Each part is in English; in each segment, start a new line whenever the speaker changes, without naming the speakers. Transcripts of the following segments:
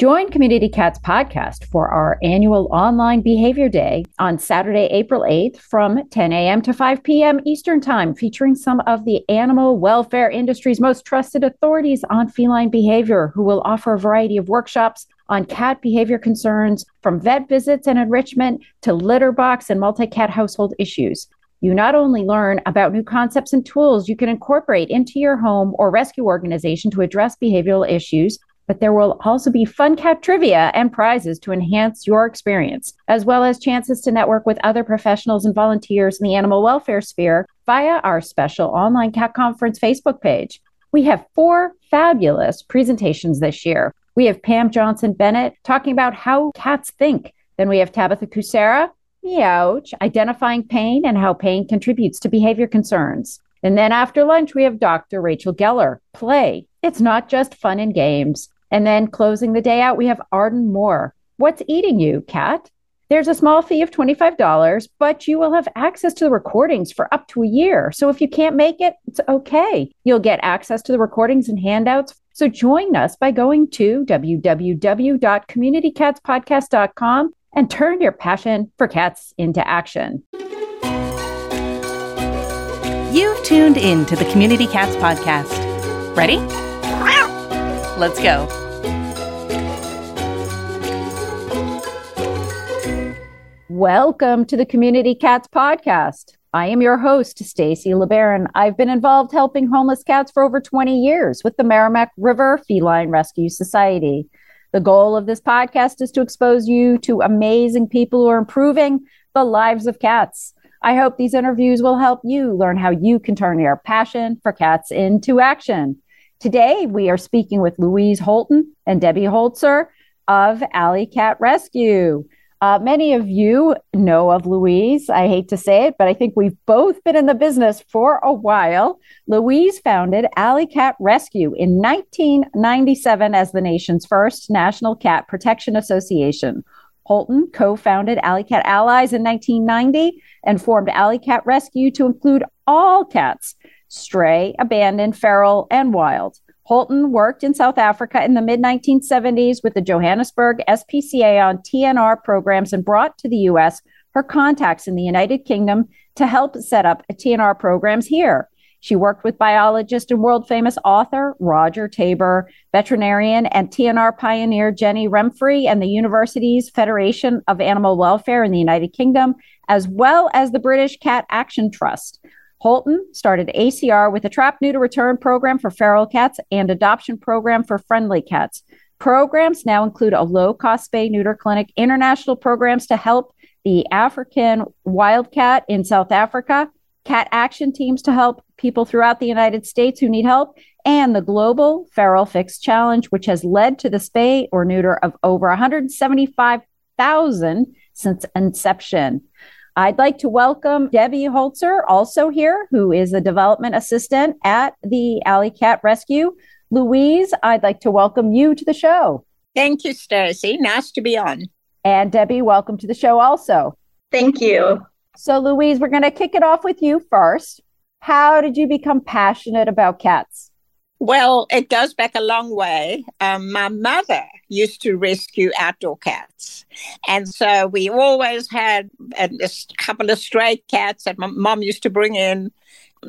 Join Community Cats podcast for our annual online behavior day on Saturday, April 8th from 10 a.m. to 5 p.m. Eastern Time, featuring some of the animal welfare industry's most trusted authorities on feline behavior, who will offer a variety of workshops on cat behavior concerns from vet visits and enrichment to litter box and multi cat household issues. You not only learn about new concepts and tools you can incorporate into your home or rescue organization to address behavioral issues, but there will also be fun cat trivia and prizes to enhance your experience, as well as chances to network with other professionals and volunteers in the animal welfare sphere via our special online cat conference Facebook page. We have four fabulous presentations this year. We have Pam Johnson Bennett talking about how cats think. Then we have Tabitha Kucera Meowch, identifying pain and how pain contributes to behavior concerns. And then after lunch, we have Dr. Rachel Geller, play. It's not just fun and games. And then closing the day out, we have Arden Moore. What's eating you, cat? There's a small fee of $25, but you will have access to the recordings for up to a year. So if you can't make it, it's okay. You'll get access to the recordings and handouts. So join us by going to www.communitycatspodcast.com and turn your passion for cats into action.
You've tuned in to the Community Cats Podcast. Ready? Let's go.
Welcome to the Community Cats Podcast. I am your host, Stacy LeBaron. I've been involved helping homeless cats for over 20 years with the Merrimack River Feline Rescue Society. The goal of this podcast is to expose you to amazing people who are improving the lives of cats. I hope these interviews will help you learn how you can turn your passion for cats into action. Today, we are speaking with Louise Holton and Debbie Holzer of Alley Cat Rescue. Uh, many of you know of Louise. I hate to say it, but I think we've both been in the business for a while. Louise founded Alley Cat Rescue in 1997 as the nation's first national cat protection association. Holton co founded Alley Cat Allies in 1990 and formed Alley Cat Rescue to include all cats stray, abandoned, feral, and wild. Holton worked in South Africa in the mid 1970s with the Johannesburg SPCA on TNR programs and brought to the US her contacts in the United Kingdom to help set up TNR programs here. She worked with biologist and world famous author Roger Tabor, veterinarian and TNR pioneer Jenny Remfry, and the Universities Federation of Animal Welfare in the United Kingdom, as well as the British Cat Action Trust. Holton started ACR with a trap neuter return program for feral cats and adoption program for friendly cats. Programs now include a low cost spay neuter clinic, international programs to help the African wildcat in South Africa, cat action teams to help people throughout the United States who need help, and the Global Feral Fix Challenge, which has led to the spay or neuter of over 175,000 since inception. I'd like to welcome Debbie Holzer, also here, who is a development assistant at the Alley Cat Rescue. Louise, I'd like to welcome you to the show.
Thank you, Stacy. Nice to be on.
And Debbie, welcome to the show also.
Thank you.
So, Louise, we're going to kick it off with you first. How did you become passionate about cats?
Well, it goes back a long way. Um, my mother used to rescue outdoor cats. And so we always had a, a couple of stray cats that my mom used to bring in.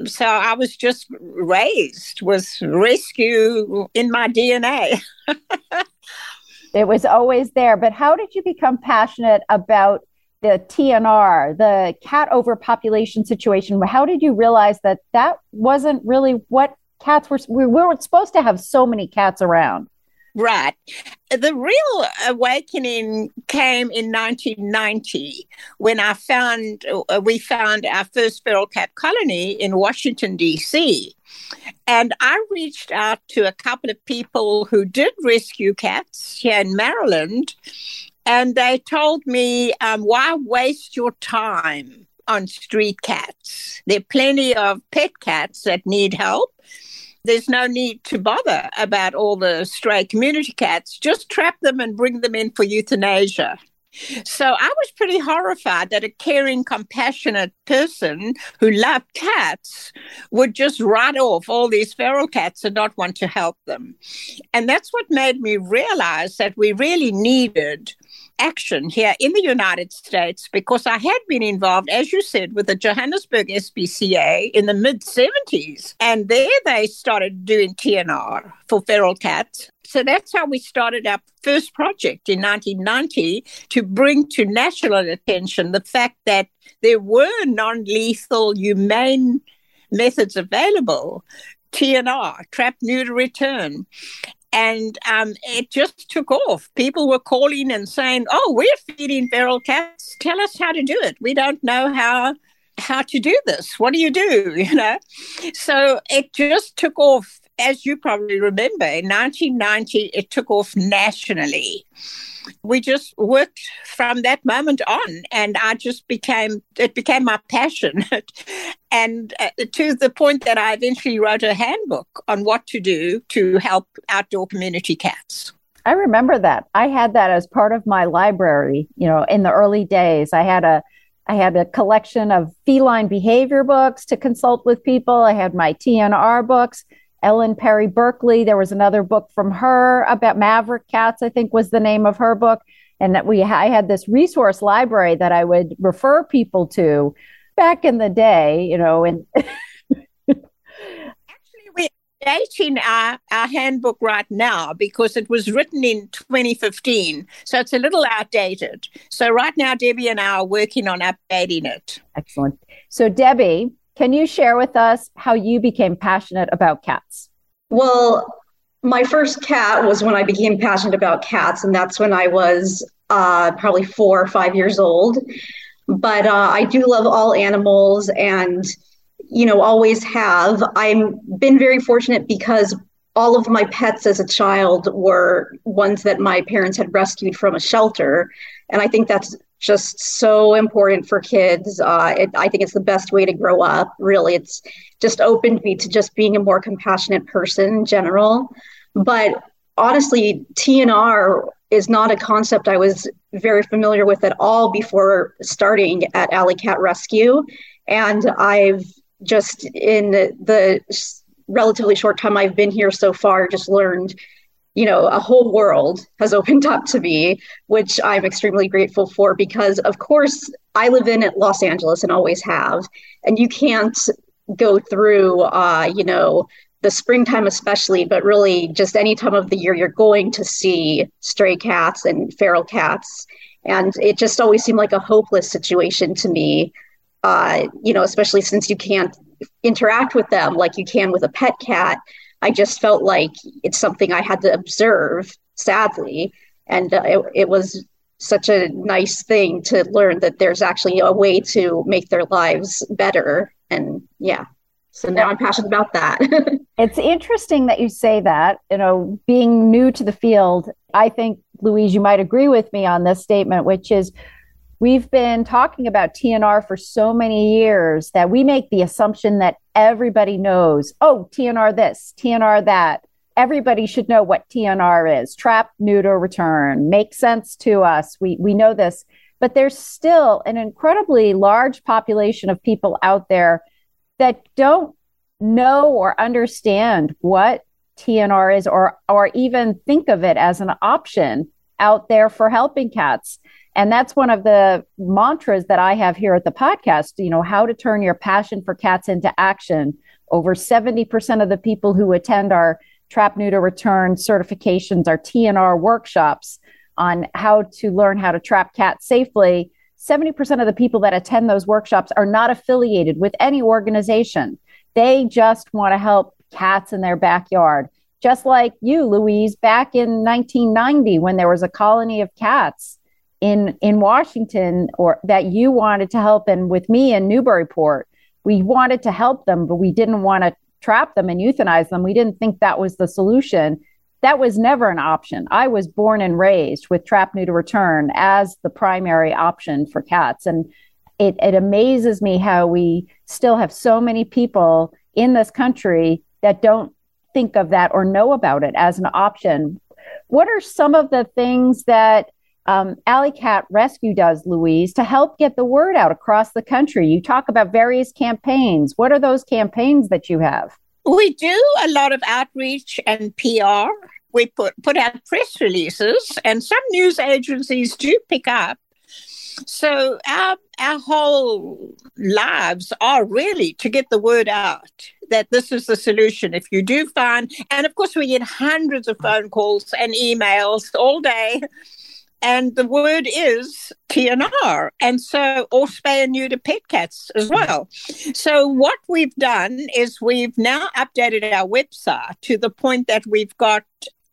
So I was just raised with rescue in my DNA.
it was always there. But how did you become passionate about the TNR, the cat overpopulation situation? How did you realize that that wasn't really what cats were we weren't supposed to have so many cats around.
Right. The real awakening came in 1990 when i found uh, we found our first feral cat colony in washington d.c and i reached out to a couple of people who did rescue cats here in maryland and they told me um, why waste your time on street cats? There are plenty of pet cats that need help there's no need to bother about all the stray community cats. Just trap them and bring them in for euthanasia. So I was pretty horrified that a caring, compassionate person who loved cats would just write off all these feral cats and not want to help them. And that's what made me realize that we really needed action here in the United States because I had been involved, as you said, with the Johannesburg SPCA in the mid 70s. And there they started doing TNR for feral cats. So that's how we started our first project in 1990 to bring to national attention the fact that there were non lethal, humane methods available TNR, trap, neuter, return and um, it just took off. People were calling and saying, "Oh, we're feeding feral cats. Tell us how to do it. We don't know how how to do this. What do you do?" You know, so it just took off. As you probably remember, in 1990, it took off nationally. We just worked from that moment on and i just became it became my passion. And uh, to the point that i eventually wrote a handbook on what to do to help outdoor community cats.
I remember that. I had that as part of my library you know in the early days. I had a I had a collection of feline behavior books to consult with people. I had my TNR books. Ellen Perry Berkeley. There was another book from her about Maverick Cats, I think was the name of her book. And that we I had this resource library that I would refer people to back in the day, you know, and
actually we're dating our, our handbook right now because it was written in 2015. So it's a little outdated. So right now Debbie and I are working on updating it.
Excellent. So Debbie, can you share with us how you became passionate about cats?
Well, my first cat was when I became passionate about cats, and that's when I was uh, probably four or five years old. But uh, I do love all animals and, you know, always have. I've been very fortunate because all of my pets as a child were ones that my parents had rescued from a shelter. And I think that's just so important for kids. Uh, it, I think it's the best way to grow up. Really, it's just opened me to just being a more compassionate person in general. But honestly, TNR is not a concept I was very familiar with at all before starting at Alley Cat Rescue, and I've just in the, the relatively short time I've been here so far, just learned you know, a whole world has opened up to me, which I'm extremely grateful for because, of course, I live in Los Angeles and always have. And you can't go through, uh, you know, the springtime, especially, but really just any time of the year, you're going to see stray cats and feral cats. And it just always seemed like a hopeless situation to me, uh, you know, especially since you can't interact with them like you can with a pet cat I just felt like it's something I had to observe, sadly. And uh, it, it was such a nice thing to learn that there's actually a way to make their lives better. And yeah, so now I'm passionate about that.
it's interesting that you say that. You know, being new to the field, I think, Louise, you might agree with me on this statement, which is We've been talking about TNR for so many years that we make the assumption that everybody knows, oh, TNR this, TNR that. Everybody should know what TNR is trap, neuter, return. Makes sense to us. We, we know this. But there's still an incredibly large population of people out there that don't know or understand what TNR is or, or even think of it as an option out there for helping cats. And that's one of the mantras that I have here at the podcast, you know, how to turn your passion for cats into action. Over 70% of the people who attend our trap neuter return certifications, our TNR workshops on how to learn how to trap cats safely. 70% of the people that attend those workshops are not affiliated with any organization. They just want to help cats in their backyard. Just like you, Louise, back in 1990 when there was a colony of cats in in Washington or that you wanted to help and with me in Newburyport. We wanted to help them but we didn't want to trap them and euthanize them. We didn't think that was the solution. That was never an option. I was born and raised with trap neuter return as the primary option for cats. And it, it amazes me how we still have so many people in this country that don't think of that or know about it as an option. What are some of the things that um, Alley Cat Rescue does, Louise, to help get the word out across the country? You talk about various campaigns. What are those campaigns that you have?
We do a lot of outreach and PR. We put, put out press releases, and some news agencies do pick up. So our our whole lives are really to get the word out that this is the solution. If you do find, and of course we get hundreds of phone calls and emails all day and the word is TNR, and so or spay and neuter pet cats as well. So what we've done is we've now updated our website to the point that we've got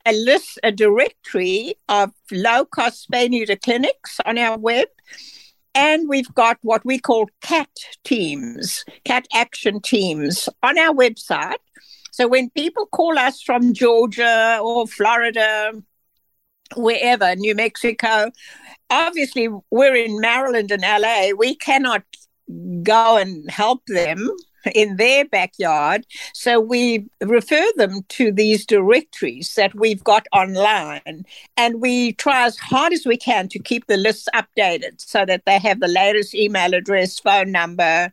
a list, a directory of low cost spay neuter clinics on our web. And we've got what we call cat teams, cat action teams on our website. So when people call us from Georgia or Florida wherever, New Mexico. Obviously, we're in Maryland and LA. We cannot go and help them in their backyard. So we refer them to these directories that we've got online. And we try as hard as we can to keep the lists updated so that they have the latest email address, phone number,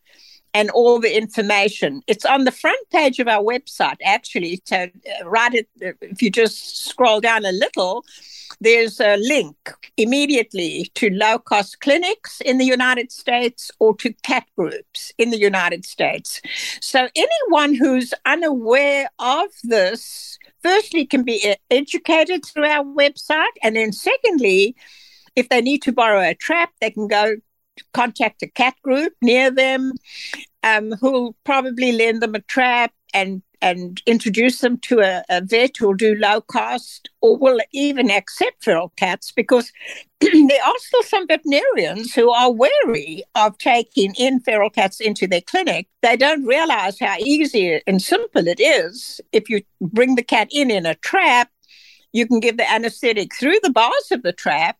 and all the information. It's on the front page of our website, actually. So, uh, right at, if you just scroll down a little, there's a link immediately to low cost clinics in the United States or to cat groups in the United States. So anyone who's unaware of this, firstly, can be educated through our website. And then, secondly, if they need to borrow a trap, they can go contact a cat group near them um, who'll probably lend them a trap and and introduce them to a, a vet who'll do low cost or will even accept feral cats because there are still some veterinarians who are wary of taking in feral cats into their clinic. They don't realize how easy and simple it is. If you bring the cat in in a trap, you can give the anesthetic through the bars of the trap.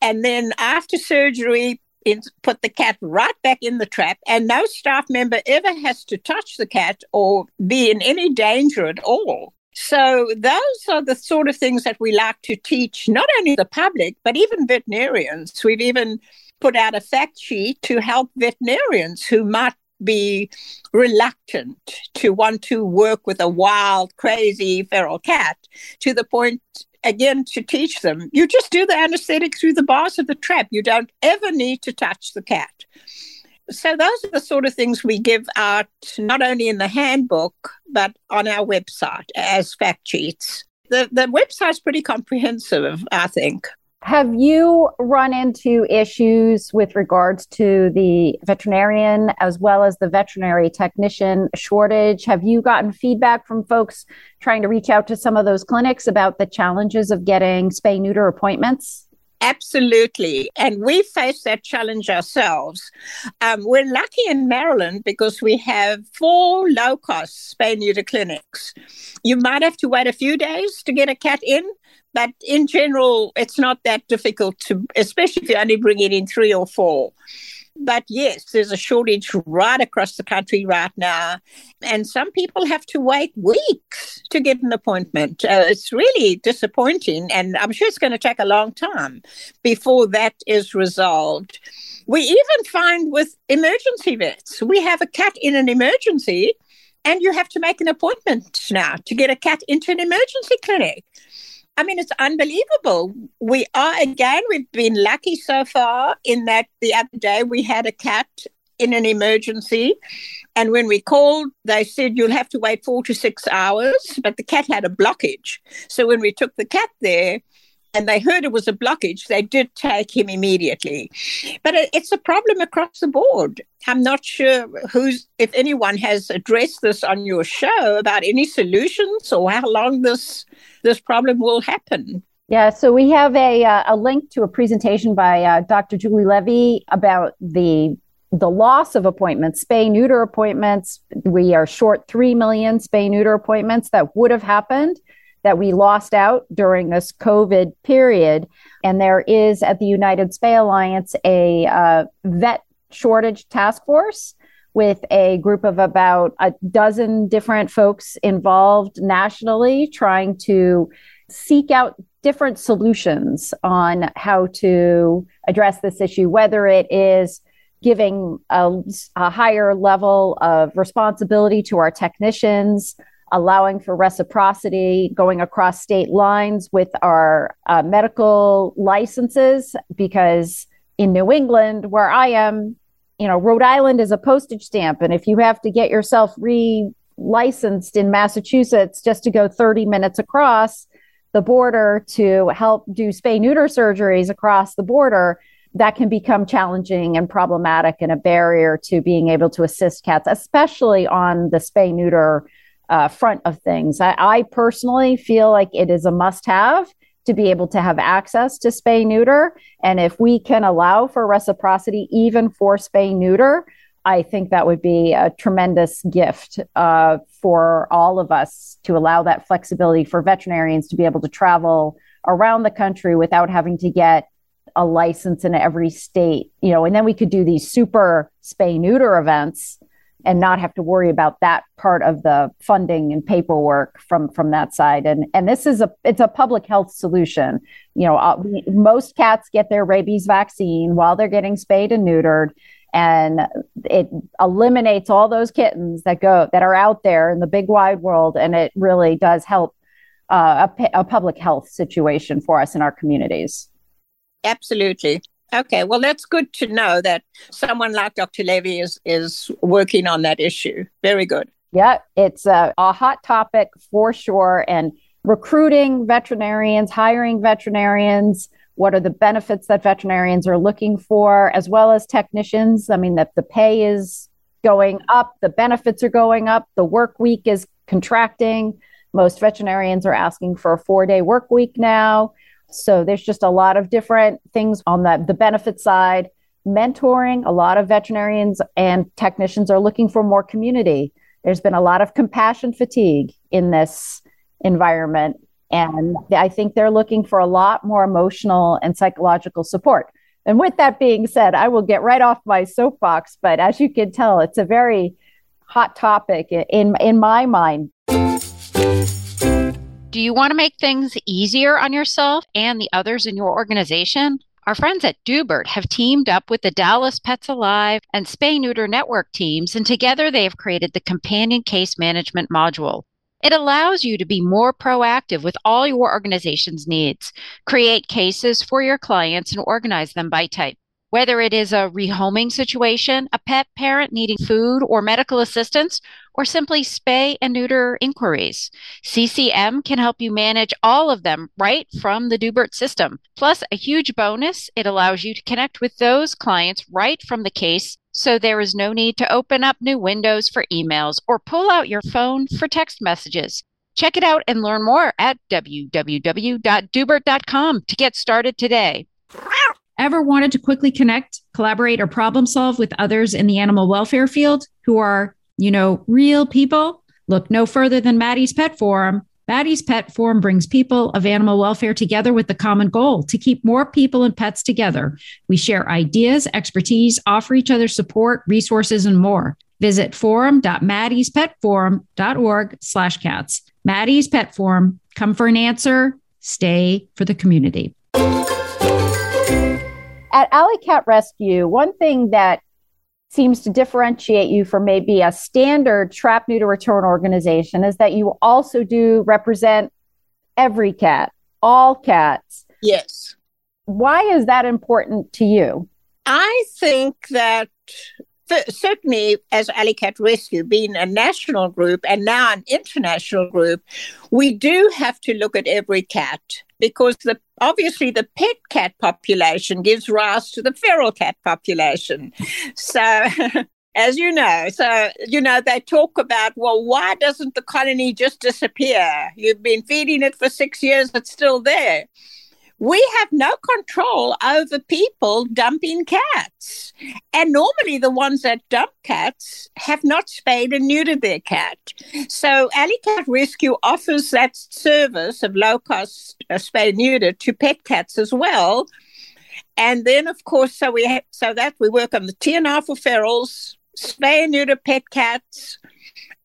And then after surgery, in, put the cat right back in the trap, and no staff member ever has to touch the cat or be in any danger at all. So, those are the sort of things that we like to teach not only the public, but even veterinarians. We've even put out a fact sheet to help veterinarians who might be reluctant to want to work with a wild, crazy feral cat to the point again to teach them. You just do the anesthetic through the bars of the trap. You don't ever need to touch the cat. So those are the sort of things we give out not only in the handbook but on our website as fact sheets. The, the website's pretty comprehensive i think
have you run into issues with regards to the veterinarian as well as the veterinary technician shortage? Have you gotten feedback from folks trying to reach out to some of those clinics about the challenges of getting spay neuter appointments?
Absolutely. And we face that challenge ourselves. Um, we're lucky in Maryland because we have four low cost spay neuter clinics. You might have to wait a few days to get a cat in, but in general, it's not that difficult to, especially if you only bring it in three or four. But yes, there's a shortage right across the country right now. And some people have to wait weeks to get an appointment. Uh, it's really disappointing. And I'm sure it's going to take a long time before that is resolved. We even find with emergency vets, we have a cat in an emergency, and you have to make an appointment now to get a cat into an emergency clinic. I mean, it's unbelievable. We are, again, we've been lucky so far in that the other day we had a cat in an emergency. And when we called, they said you'll have to wait four to six hours, but the cat had a blockage. So when we took the cat there, and they heard it was a blockage, they did take him immediately. But it's a problem across the board. I'm not sure who's, if anyone has addressed this on your show about any solutions or how long this this problem will happen.
Yeah, so we have a uh, a link to a presentation by uh, Dr. Julie Levy about the the loss of appointments, spay neuter appointments. We are short three million spay neuter appointments that would have happened that we lost out during this COVID period. And there is at the United Spay Alliance a uh, vet shortage task force with a group of about a dozen different folks involved nationally trying to seek out different solutions on how to address this issue, whether it is giving a, a higher level of responsibility to our technicians, allowing for reciprocity, going across state lines with our uh, medical licenses, because in New England, where I am, you know, Rhode Island is a postage stamp. And if you have to get yourself re licensed in Massachusetts just to go 30 minutes across the border to help do spay neuter surgeries across the border, that can become challenging and problematic and a barrier to being able to assist cats, especially on the spay neuter uh, front of things. I, I personally feel like it is a must have to be able to have access to spay neuter. And if we can allow for reciprocity, even for spay neuter, I think that would be a tremendous gift uh, for all of us to allow that flexibility for veterinarians to be able to travel around the country without having to get a license in every state, you know, and then we could do these super spay neuter events and not have to worry about that part of the funding and paperwork from from that side. And and this is a it's a public health solution. You know uh, most cats get their rabies vaccine while they're getting spayed and neutered and it eliminates all those kittens that go that are out there in the big wide world and it really does help uh, a, a public health situation for us in our communities.
Absolutely Okay, well, that's good to know that someone like Dr. Levy is is working on that issue. Very good.
Yeah, it's a, a hot topic for sure. And recruiting veterinarians, hiring veterinarians, what are the benefits that veterinarians are looking for, as well as technicians. I mean, that the pay is going up, the benefits are going up, the work week is contracting. Most veterinarians are asking for a four day work week now. So there's just a lot of different things on the, the benefit side. Mentoring, a lot of veterinarians and technicians are looking for more community. There's been a lot of compassion fatigue in this environment. And I think they're looking for a lot more emotional and psychological support. And with that being said, I will get right off my soapbox. But as you can tell, it's a very hot topic in, in my mind.
Do you want to make things easier on yourself and the others in your organization? Our friends at Doobert have teamed up with the Dallas Pets Alive and Spay Neuter Network teams, and together they have created the Companion Case Management module. It allows you to be more proactive with all your organization's needs, create cases for your clients, and organize them by type. Whether it is a rehoming situation, a pet parent needing food or medical assistance, or simply spay and neuter inquiries, CCM can help you manage all of them right from the Doobert system. Plus, a huge bonus, it allows you to connect with those clients right from the case so there is no need to open up new windows for emails or pull out your phone for text messages. Check it out and learn more at www.doobert.com to get started today.
Ever wanted to quickly connect, collaborate, or problem solve with others in the animal welfare field who are, you know, real people? Look no further than Maddie's Pet Forum. Maddie's Pet Forum brings people of animal welfare together with the common goal to keep more people and pets together. We share ideas, expertise, offer each other support, resources, and more. Visit forum.maddiespetforum.org slash cats. Maddie's Pet Forum. Come for an answer. Stay for the community
at Alley Cat Rescue, one thing that seems to differentiate you from maybe a standard trap neuter return organization is that you also do represent every cat, all cats.
Yes.
Why is that important to you?
I think that certainly as Alley Cat Rescue being a national group and now an international group, we do have to look at every cat because the obviously the pet cat population gives rise to the feral cat population. So as you know, so you know they talk about well, why doesn't the colony just disappear? You've been feeding it for six years; it's still there we have no control over people dumping cats. And normally, the ones that dump cats have not spayed and neutered their cat. So, Alley Cat Rescue offers that service of low cost uh, spay neuter to pet cats as well. And then, of course, so we have, so that we work on the TNR for ferals, spay and neuter pet cats,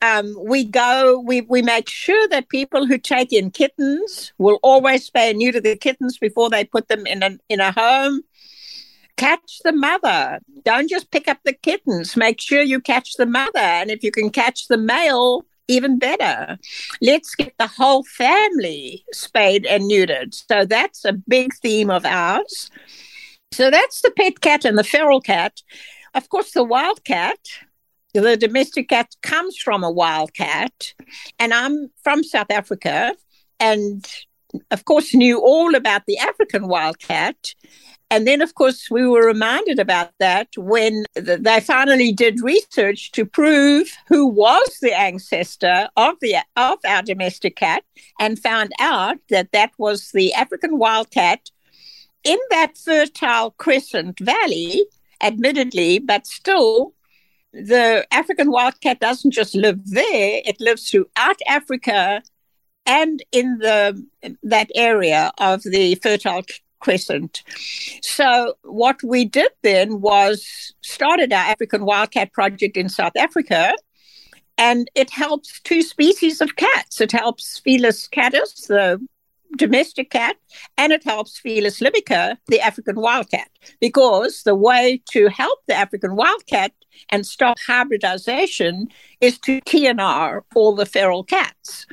um, we go, we, we make sure that people who take in kittens will always spay and neuter the kittens before they put them in a, in a home. Catch the mother. Don't just pick up the kittens. Make sure you catch the mother. And if you can catch the male, even better. Let's get the whole family spayed and neutered. So that's a big theme of ours. So that's the pet cat and the feral cat. Of course, the wild cat the domestic cat comes from a wild cat, and I'm from South Africa, and of course knew all about the African wildcat. And then, of course, we were reminded about that when they finally did research to prove who was the ancestor of the of our domestic cat, and found out that that was the African wildcat in that fertile Crescent Valley, admittedly, but still the African wildcat doesn't just live there, it lives throughout Africa and in the that area of the Fertile Crescent. So what we did then was started our African wildcat project in South Africa. And it helps two species of cats. It helps Felis catus, the domestic cat, and it helps Felis libica, the African wildcat, because the way to help the African wildcat and stop hybridization is to TNR all the feral cats.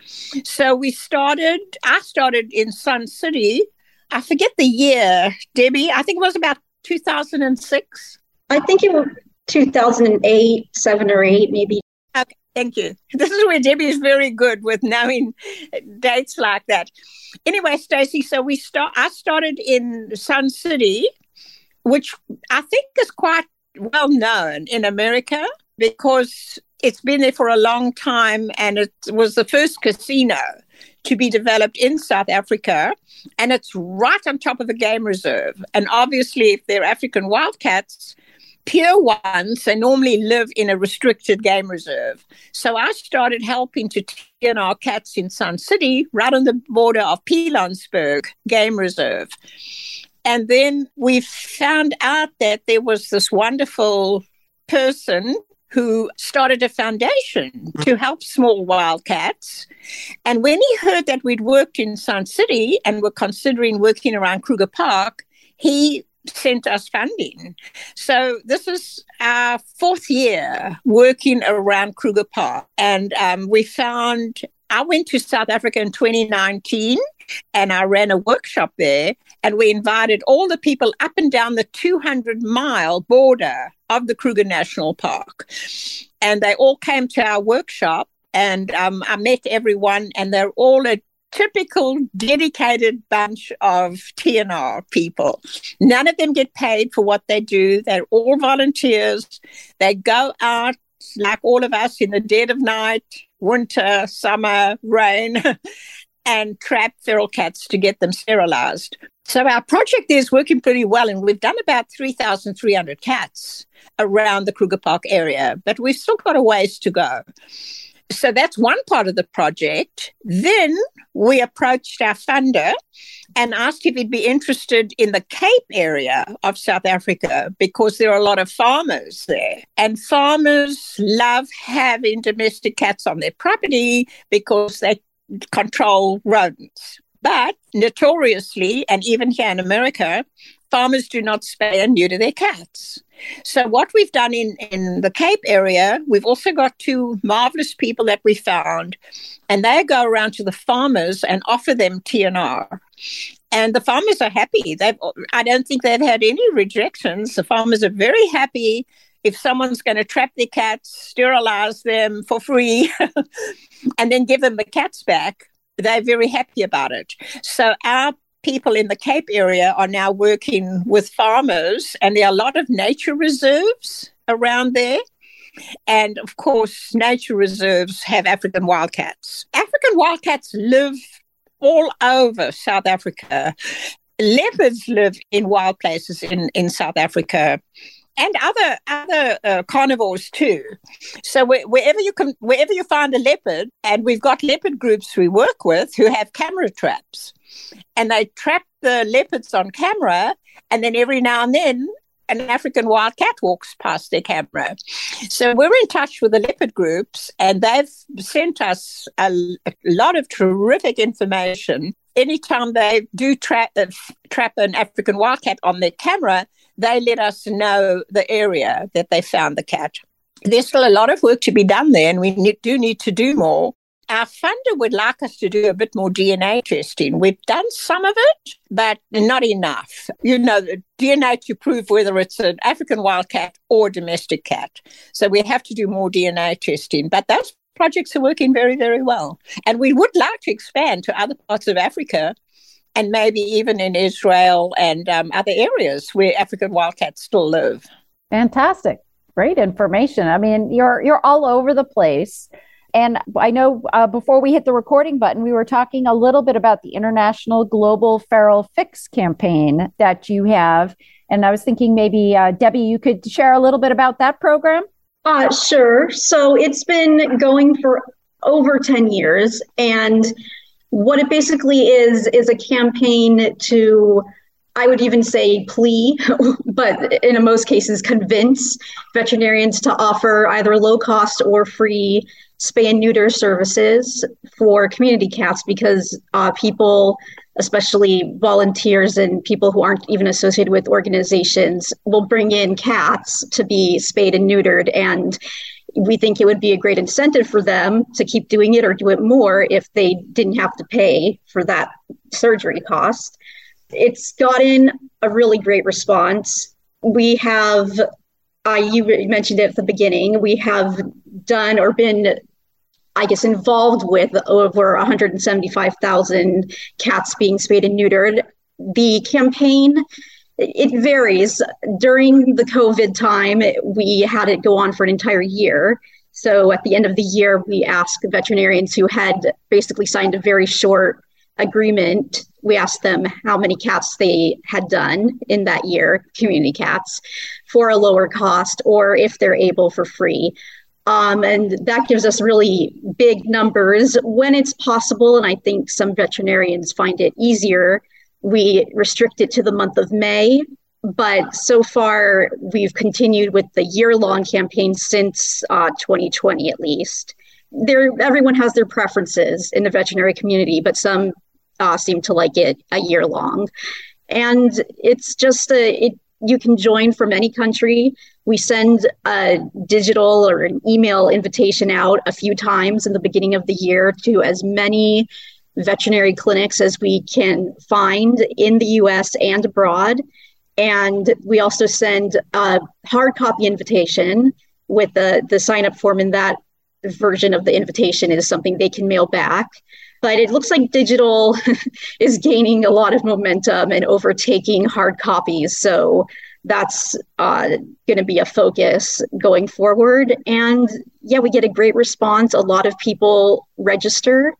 So we started, I started in Sun City. I forget the year, Debbie. I think it was about 2006.
I think it was 2008, seven or eight, maybe.
Thank you. This is where Debbie is very good with knowing dates like that. Anyway, Stacey, so we start. I started in Sun City, which I think is quite well known in America because it's been there for a long time and it was the first casino to be developed in South Africa. And it's right on top of a game reserve. And obviously, if they're African wildcats, pure ones, they normally live in a restricted game reserve. So I started helping to TNR our cats in Sun City, right on the border of Pilanesberg Game Reserve. And then we found out that there was this wonderful person who started a foundation to help small wildcats. And when he heard that we'd worked in Sun City and were considering working around Kruger Park, he sent us funding. So this is our fourth year working around Kruger Park. And um, we found I went to South Africa in 2019 and I ran a workshop there. And we invited all the people up and down the 200 mile border of the Kruger National Park. And they all came to our workshop. And um, I met everyone, and they're all a typical dedicated bunch of TNR people. None of them get paid for what they do. They're all volunteers. They go out like all of us in the dead of night, winter, summer, rain, and trap feral cats to get them sterilized. So our project is working pretty well, and we've done about 3,300 cats around the Kruger Park area, but we've still got a ways to go. So that's one part of the project. Then we approached our funder and asked if he'd be interested in the Cape area of South Africa because there are a lot of farmers there. And farmers love having domestic cats on their property because they control rodents. But notoriously, and even here in America, farmers do not spay and neuter their cats. So, what we've done in, in the Cape area, we've also got two marvelous people that we found, and they go around to the farmers and offer them TNR. And the farmers are happy. They've, I don't think they've had any rejections. The farmers are very happy if someone's going to trap their cats, sterilize them for free, and then give them the cats back. They're very happy about it. So, our people in the Cape area are now working with farmers, and there are a lot of nature reserves around there. And of course, nature reserves have African wildcats. African wildcats live all over South Africa. Leopards live in wild places in, in South Africa and other other uh, carnivores too. So wherever you can, wherever you find a leopard, and we've got leopard groups we work with who have camera traps, and they trap the leopards on camera, and then every now and then an African wildcat walks past their camera. So we're in touch with the leopard groups, and they've sent us a, a lot of terrific information. Anytime they do tra- uh, trap an African wildcat on their camera, they let us know the area that they found the cat. There's still a lot of work to be done there, and we do need to do more our funder would like us to do a bit more DNA testing. We've done some of it, but not enough. You know, DNA to prove whether it's an African wildcat or domestic cat. So we have to do more DNA testing. But those projects are working very, very well. And we would like to expand to other parts of Africa and maybe even in Israel and um, other areas where African wildcats still live.
Fantastic. Great information. I mean, you're you're all over the place. And I know uh, before we hit the recording button, we were talking a little bit about the International Global Feral Fix campaign that you have. And I was thinking maybe, uh, Debbie, you could share a little bit about that program?
Uh, sure. So it's been going for over 10 years. And what it basically is, is a campaign to I would even say plea, but in most cases, convince veterinarians to offer either low cost or free spay and neuter services for community cats because uh, people, especially volunteers and people who aren't even associated with organizations, will bring in cats to be spayed and neutered. And we think it would be a great incentive for them to keep doing it or do it more if they didn't have to pay for that surgery cost. It's gotten a really great response. We have uh, you mentioned it at the beginning. We have done or been, I guess, involved with over 175,000 cats being spayed and neutered. The campaign, it varies. During the COVID time, we had it go on for an entire year. So at the end of the year, we asked veterinarians who had basically signed a very short agreement, we asked them how many cats they had done in that year, community cats, for a lower cost, or if they're able for free. Um, and that gives us really big numbers when it's possible. And I think some veterinarians find it easier. We restrict it to the month of May. But so far, we've continued with the year long campaign since uh, 2020 at least. There, everyone has their preferences in the veterinary community, but some uh, seem to like it a year long. And it's just a, it, you can join from any country. We send a digital or an email invitation out a few times in the beginning of the year to as many veterinary clinics as we can find in the US and abroad. And we also send a hard copy invitation with the, the sign up form in that version of the invitation is something they can mail back but it looks like digital is gaining a lot of momentum and overtaking hard copies. So that's uh, going to be a focus going forward. And yeah, we get a great response. A lot of people register,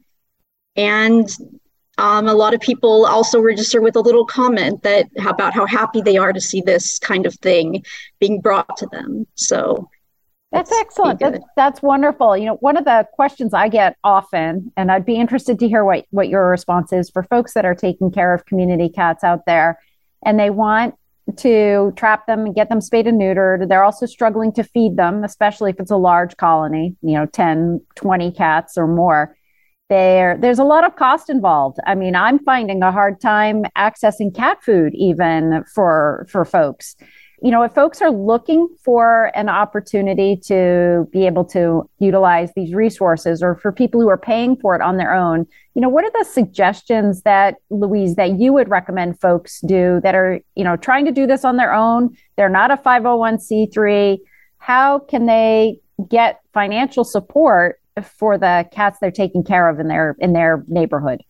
and um, a lot of people also register with a little comment that about how happy they are to see this kind of thing being brought to them. So
that's excellent. That's, that's wonderful. You know, one of the questions I get often, and I'd be interested to hear what, what your response is for folks that are taking care of community cats out there and they want to trap them and get them spayed and neutered. They're also struggling to feed them, especially if it's a large colony, you know, 10, 20 cats or more. There, there's a lot of cost involved. I mean, I'm finding a hard time accessing cat food even for for folks you know, if folks are looking for an opportunity to be able to utilize these resources or for people who are paying for it on their own, you know, what are the suggestions that, Louise, that you would recommend folks do that are, you know, trying to do this on their own? They're not a 501c3. How can they get financial support for the cats they're taking care of in their in their neighborhood?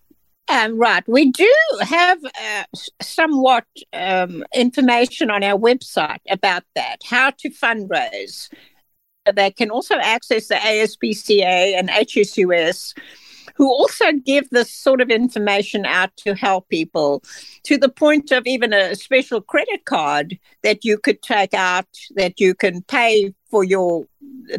Um, right. We do have uh, somewhat um, information on our website about that, how to fundraise. They can also access the ASPCA and HSUS who also give this sort of information out to help people to the point of even a special credit card that you could take out that you can pay for your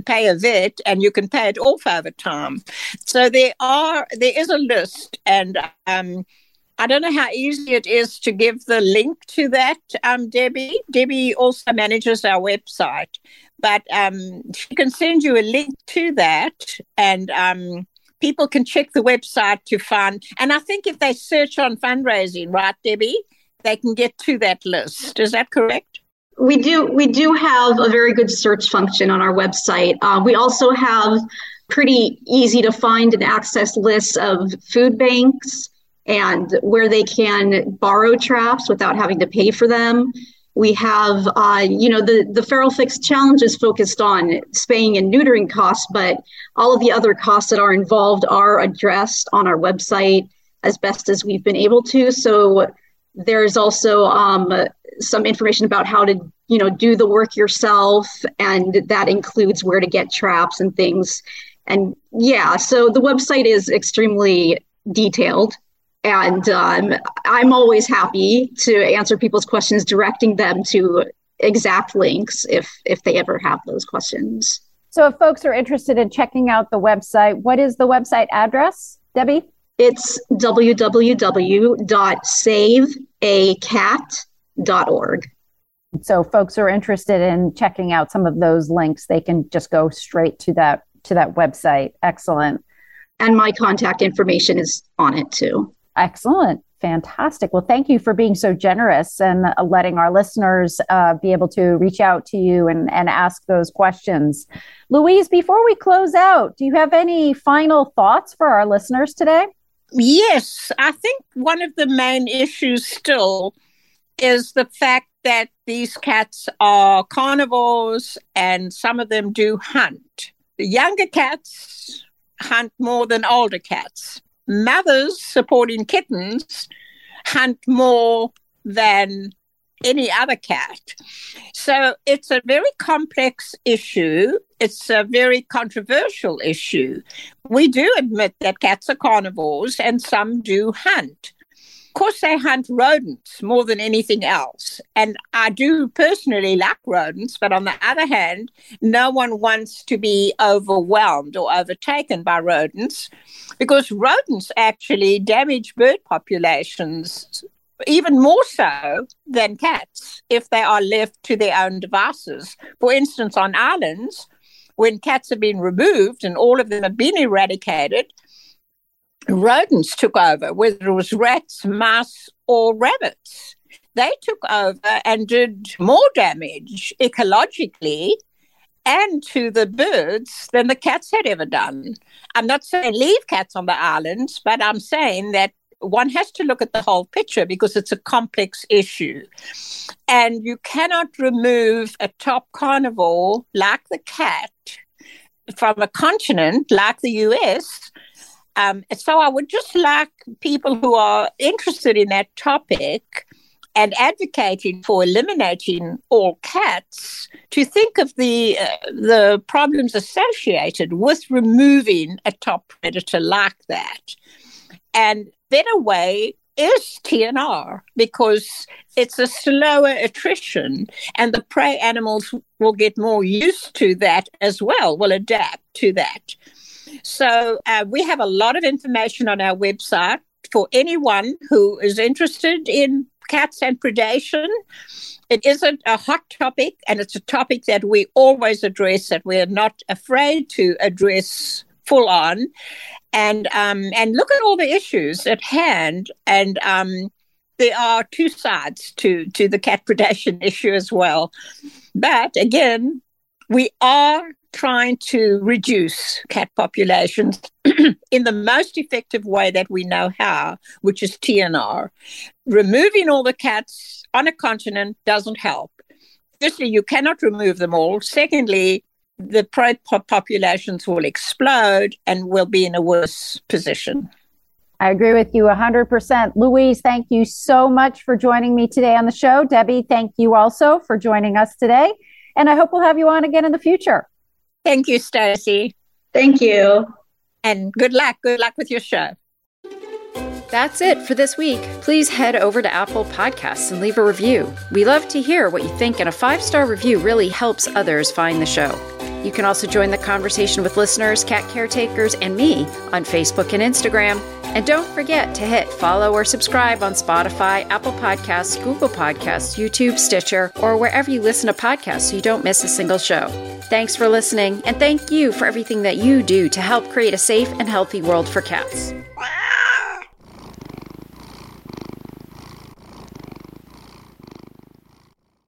pay a vet and you can pay it off over time. So there are there is a list and um, I don't know how easy it is to give the link to that, um, Debbie. Debbie also manages our website, but um, she can send you a link to that, and um, people can check the website to find. And I think if they search on fundraising, right, Debbie, they can get to that list. Is that correct?
We do. We do have a very good search function on our website. Uh, we also have pretty easy to find and access lists of food banks and where they can borrow traps without having to pay for them. We have, uh, you know, the, the Feral Fix Challenge is focused on spaying and neutering costs, but all of the other costs that are involved are addressed on our website as best as we've been able to. So there's also um, some information about how to, you know, do the work yourself, and that includes where to get traps and things. And yeah, so the website is extremely detailed and um, I'm always happy to answer people's questions, directing them to exact links if if they ever have those questions.
So, if folks are interested in checking out the website, what is the website address, Debbie?
It's www.saveacat.org.
So, folks are interested in checking out some of those links, they can just go straight to that to that website. Excellent.
And my contact information is on it too.
Excellent. Fantastic. Well, thank you for being so generous and uh, letting our listeners uh, be able to reach out to you and, and ask those questions. Louise, before we close out, do you have any final thoughts for our listeners today?
Yes. I think one of the main issues still is the fact that these cats are carnivores and some of them do hunt. The younger cats hunt more than older cats mothers supporting kittens hunt more than any other cat. So it's a very complex issue. It's a very controversial issue. We do admit that cats are carnivores and some do hunt course, they hunt rodents more than anything else. And I do personally like rodents, but on the other hand, no one wants to be overwhelmed or overtaken by rodents because rodents actually damage bird populations even more so than cats if they are left to their own devices. For instance, on islands, when cats have been removed and all of them have been eradicated, rodents took over, whether it was rats, mice, or rabbits. They took over and did more damage ecologically and to the birds than the cats had ever done. I'm not saying leave cats on the islands, but I'm saying that one has to look at the whole picture because it's a complex issue. And you cannot remove a top carnivore like the cat from a continent like the US um, so I would just like people who are interested in that topic and advocating for eliminating all cats to think of the uh, the problems associated with removing a top predator like that. And better way is TNR because it's a slower attrition and the prey animals will get more used to that as well, will adapt to that. So uh, we have a lot of information on our website for anyone who is interested in cats and predation. It isn't a hot topic, and it's a topic that we always address, that we're not afraid to address full on. And um, and look at all the issues at hand, and um, there are two sides to to the cat predation issue as well. But again, we are trying to reduce cat populations in the most effective way that we know how, which is TNR. Removing all the cats on a continent doesn't help. Firstly, you cannot remove them all. Secondly, the prey populations will explode and will be in a worse position.
I agree with you 100%. Louise, thank you so much for joining me today on the show. Debbie, thank you also for joining us today. And I hope we'll have you on again in the future.
Thank you, Stacy.
Thank you.
And good luck. Good luck with your show.
That's it for this week. Please head over to Apple Podcasts and leave a review. We love to hear what you think, and a five star review really helps others find the show. You can also join the conversation with listeners, cat caretakers, and me on Facebook and Instagram.
And don't forget to hit follow or subscribe on Spotify, Apple Podcasts, Google Podcasts, YouTube, Stitcher, or wherever you listen to podcasts so you don't miss a single show. Thanks for listening, and thank you for everything that you do to help create a safe and healthy world for cats.